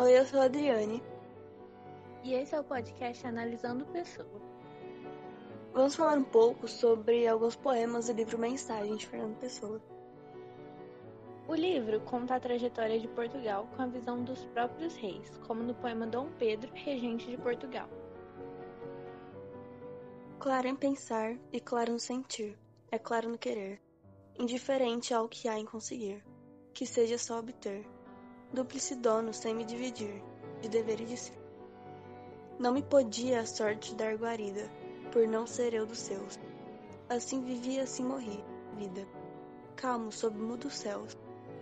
Oi, eu sou a Adriane. E esse é o podcast Analisando Pessoa. Vamos falar um pouco sobre alguns poemas do livro Mensagem de Fernando Pessoa. O livro conta a trajetória de Portugal com a visão dos próprios reis, como no poema Dom Pedro, regente de Portugal. Claro em pensar e claro no sentir, é claro no querer, indiferente ao que há em conseguir, que seja só obter, duplice dono sem me dividir, de dever e de ser. Não me podia a sorte dar guarida, por não ser eu dos seus. Assim vivi, assim morri, vida. Calmo sob mudos céus,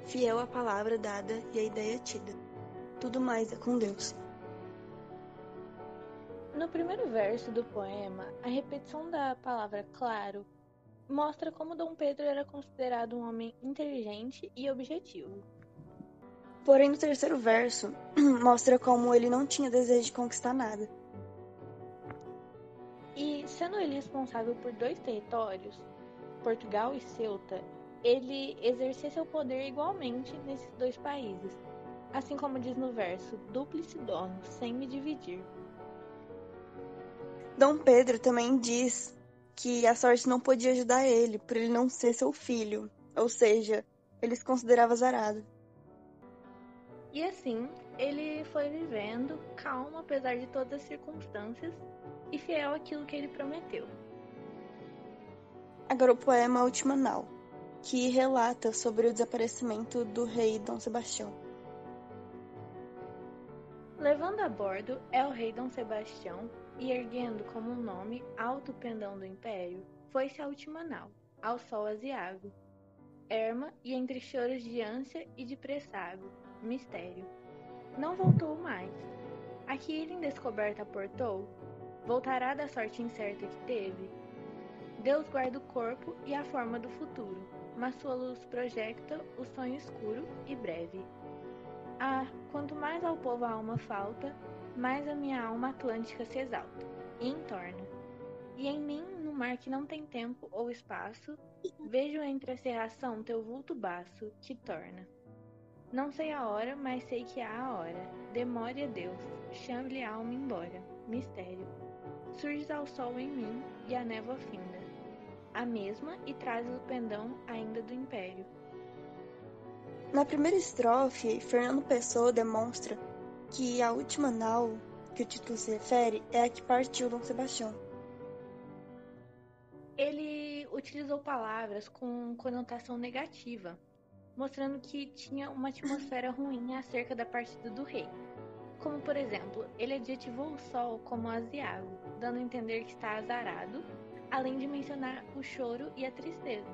fiel à palavra dada e à ideia tida. Tudo mais é com Deus. No primeiro verso do poema, a repetição da palavra claro mostra como Dom Pedro era considerado um homem inteligente e objetivo. Porém, no terceiro verso, mostra como ele não tinha desejo de conquistar nada e sendo ele responsável por dois territórios, Portugal e Ceuta, ele exercia seu poder igualmente nesses dois países, assim como diz no verso: duplice dono, sem me dividir. Dom Pedro também diz que a sorte não podia ajudar ele, por ele não ser seu filho, ou seja, ele se considerava azarado. E assim, ele foi vivendo calmo apesar de todas as circunstâncias e fiel àquilo que ele prometeu. Agora o poema Última Nau, que relata sobre o desaparecimento do rei Dom Sebastião. Levando a bordo é o rei Dom Sebastião e erguendo como um nome alto pendão do império, foi-se a última nau, ao sol aziago, erma e entre choros de ânsia e de pressago, mistério. Não voltou mais. Aqui ele em descoberta portou, voltará da sorte incerta que teve? Deus guarda o corpo e a forma do futuro, mas sua luz projeta o sonho escuro e breve. Ah, quanto mais ao povo a alma falta, mais a minha alma atlântica se exalta e entorna. E em mim, no mar que não tem tempo ou espaço, vejo entre a serração teu vulto baço, que torna. Não sei a hora, mas sei que há a hora. Demore a Deus, chame-lhe a alma embora. Mistério. Surges ao sol em mim e a névoa finda, a mesma e trazes o pendão ainda do império. Na primeira estrofe, Fernando Pessoa demonstra que a última nau que o título se refere é a que partiu Dom Sebastião. Ele utilizou palavras com conotação negativa, mostrando que tinha uma atmosfera ruim acerca da partida do rei como por exemplo, ele adjetivou o sol como aziago, dando a entender que está azarado, além de mencionar o choro e a tristeza.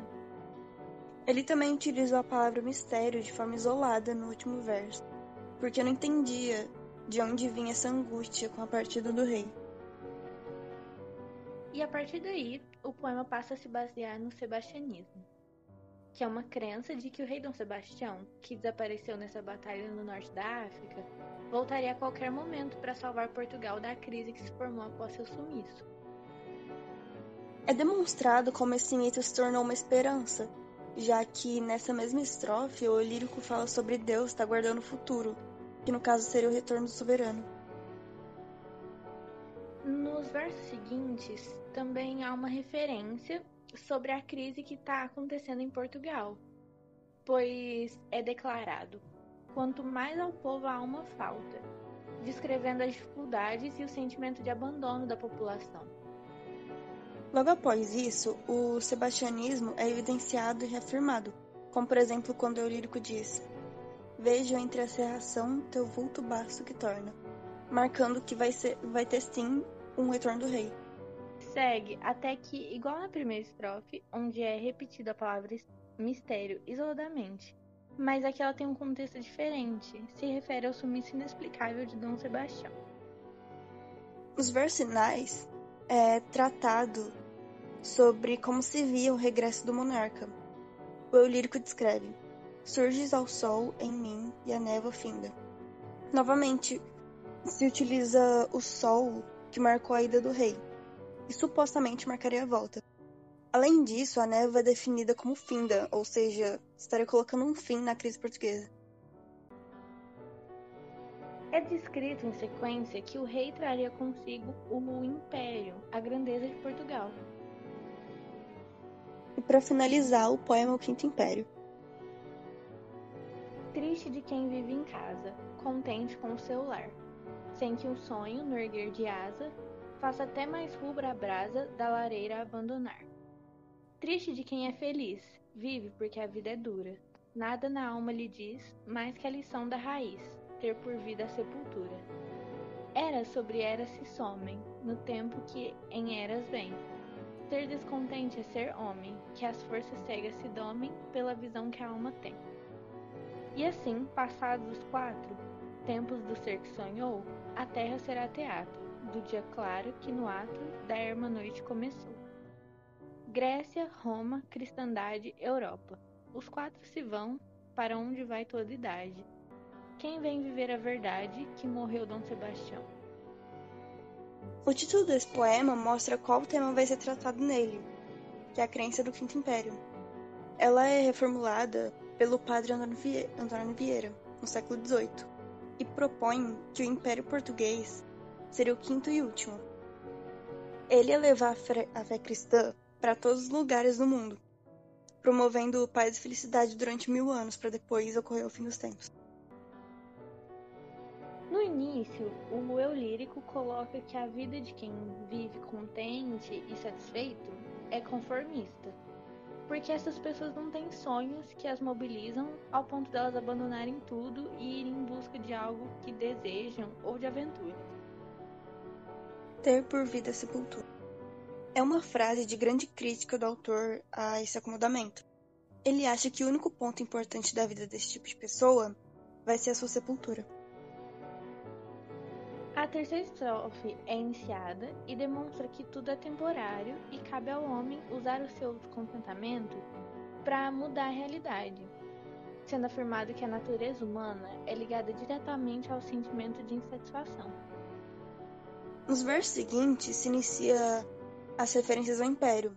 Ele também utilizou a palavra mistério de forma isolada no último verso, porque não entendia de onde vinha essa angústia com a partida do rei. E a partir daí, o poema passa a se basear no sebastianismo, que é uma crença de que o rei Dom Sebastião, que desapareceu nessa batalha no norte da África, voltaria a qualquer momento para salvar Portugal da crise que se formou após seu sumiço. É demonstrado como esse mito se tornou uma esperança, já que nessa mesma estrofe o lírico fala sobre Deus estar guardando o futuro, que no caso seria o retorno do soberano. Nos versos seguintes, também há uma referência sobre a crise que está acontecendo em Portugal, pois é declarado: quanto mais ao povo a alma falta, descrevendo as dificuldades e o sentimento de abandono da população. Logo após isso, o sebastianismo é evidenciado e reafirmado, como por exemplo quando o lírico diz: Vejo entre a serração teu vulto baço que torna, marcando que vai, ser, vai ter sim um retorno do rei segue até que, igual na primeira estrofe, onde é repetida a palavra mistério isoladamente, mas aqui ela tem um contexto diferente, se refere ao sumiço inexplicável de Dom Sebastião. Os versinais é tratado sobre como se via o regresso do monarca. O eu lírico descreve: Surges ao sol em mim e a névoa finda. Novamente, se utiliza o sol que marcou a ida do rei e supostamente marcaria a volta. Além disso, a névoa é definida como finda, ou seja, estaria colocando um fim na crise portuguesa. É descrito em sequência que o rei traria consigo o império, a grandeza de Portugal. E para finalizar, o poema O Quinto Império. Triste de quem vive em casa, contente com o seu lar, sem que um sonho, no erguer de asa, faça até mais rubra a brasa da lareira abandonar. Triste de quem é feliz, vive porque a vida é dura, nada na alma lhe diz mais que a lição da raiz, ter por vida a sepultura. Eras sobre eras se somem, no tempo que em eras vem. Ser descontente é ser homem, que as forças cegas se domem pela visão que a alma tem. E assim, passados os quatro tempos do ser que sonhou, a terra será teatro, do dia claro que no ato da erma noite começou. Grécia, Roma, cristandade, Europa. Os quatro se vão para onde vai toda idade, quem vem viver a verdade que morreu Dom Sebastião? O título desse poema mostra qual tema vai ser tratado nele, que é a crença do Quinto Império. Ela é reformulada pelo padre Antônio Vieira, no século XVIII, e propõe que o Império Português seria o quinto e último. Ele ia levar a fé cristã para todos os lugares do mundo, promovendo paz e felicidade durante mil anos para depois ocorrer o fim dos tempos. No início, o eu lírico coloca que a vida de quem vive contente e satisfeito é conformista, porque essas pessoas não têm sonhos que as mobilizam ao ponto delas abandonarem tudo e irem em busca de algo que desejam ou de aventura. Ter por vida sepultura. É uma frase de grande crítica do autor a esse acomodamento. Ele acha que o único ponto importante da vida desse tipo de pessoa vai ser a sua sepultura. A terceira estrofe é iniciada e demonstra que tudo é temporário e cabe ao homem usar o seu descontentamento para mudar a realidade, sendo afirmado que a natureza humana é ligada diretamente ao sentimento de insatisfação. Nos versos seguintes se inicia as referências ao império,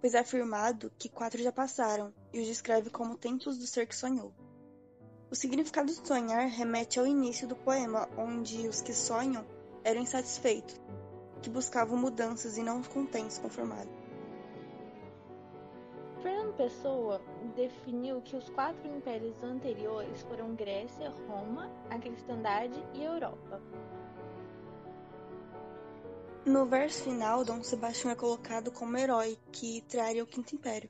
pois é afirmado que quatro já passaram e os descreve como tempos do ser que sonhou. O significado de sonhar remete ao início do poema, onde os que sonham eram insatisfeitos, que buscavam mudanças e não contentes conformados. Fernando Pessoa definiu que os quatro impérios anteriores foram Grécia, Roma, a cristandade e Europa. No verso final, Dom Sebastião é colocado como herói que traria o Quinto Império.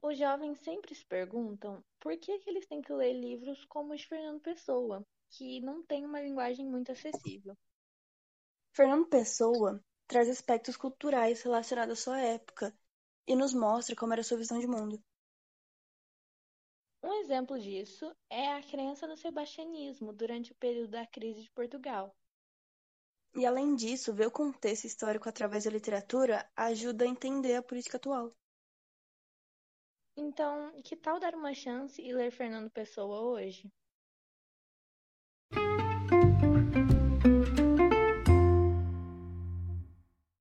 Os jovens sempre se perguntam por que, que eles têm que ler livros como os de Fernando Pessoa, que não tem uma linguagem muito acessível. Fernando Pessoa traz aspectos culturais relacionados à sua época e nos mostra como era sua visão de mundo. Um exemplo disso é a crença no sebastianismo durante o período da crise de Portugal. E além disso, ver o contexto histórico através da literatura ajuda a entender a política atual. Então, que tal dar uma chance e ler Fernando Pessoa hoje?